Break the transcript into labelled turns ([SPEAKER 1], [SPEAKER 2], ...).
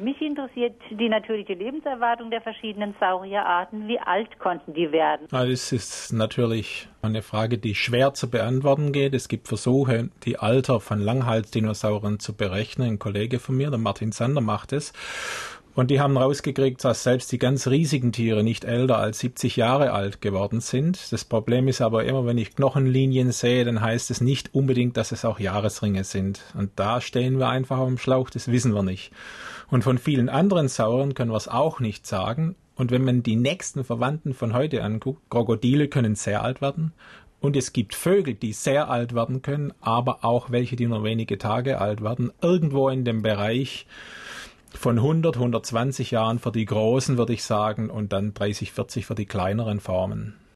[SPEAKER 1] Mich interessiert die natürliche Lebenserwartung der verschiedenen Saurierarten. Wie alt konnten die werden?
[SPEAKER 2] Das ist natürlich eine Frage, die schwer zu beantworten geht. Es gibt Versuche, die Alter von Langhalsdinosauriern zu berechnen. Ein Kollege von mir, der Martin Sander, macht es. Und die haben rausgekriegt, dass selbst die ganz riesigen Tiere nicht älter als 70 Jahre alt geworden sind. Das Problem ist aber immer, wenn ich Knochenlinien sehe, dann heißt es nicht unbedingt, dass es auch Jahresringe sind. Und da stehen wir einfach am Schlauch, das wissen wir nicht. Und von vielen anderen Sauren können wir es auch nicht sagen. Und wenn man die nächsten Verwandten von heute anguckt, Krokodile können sehr alt werden. Und es gibt Vögel, die sehr alt werden können, aber auch welche, die nur wenige Tage alt werden. Irgendwo in dem Bereich von 100, 120 Jahren für die großen, würde ich sagen, und dann 30, 40 für die kleineren Formen.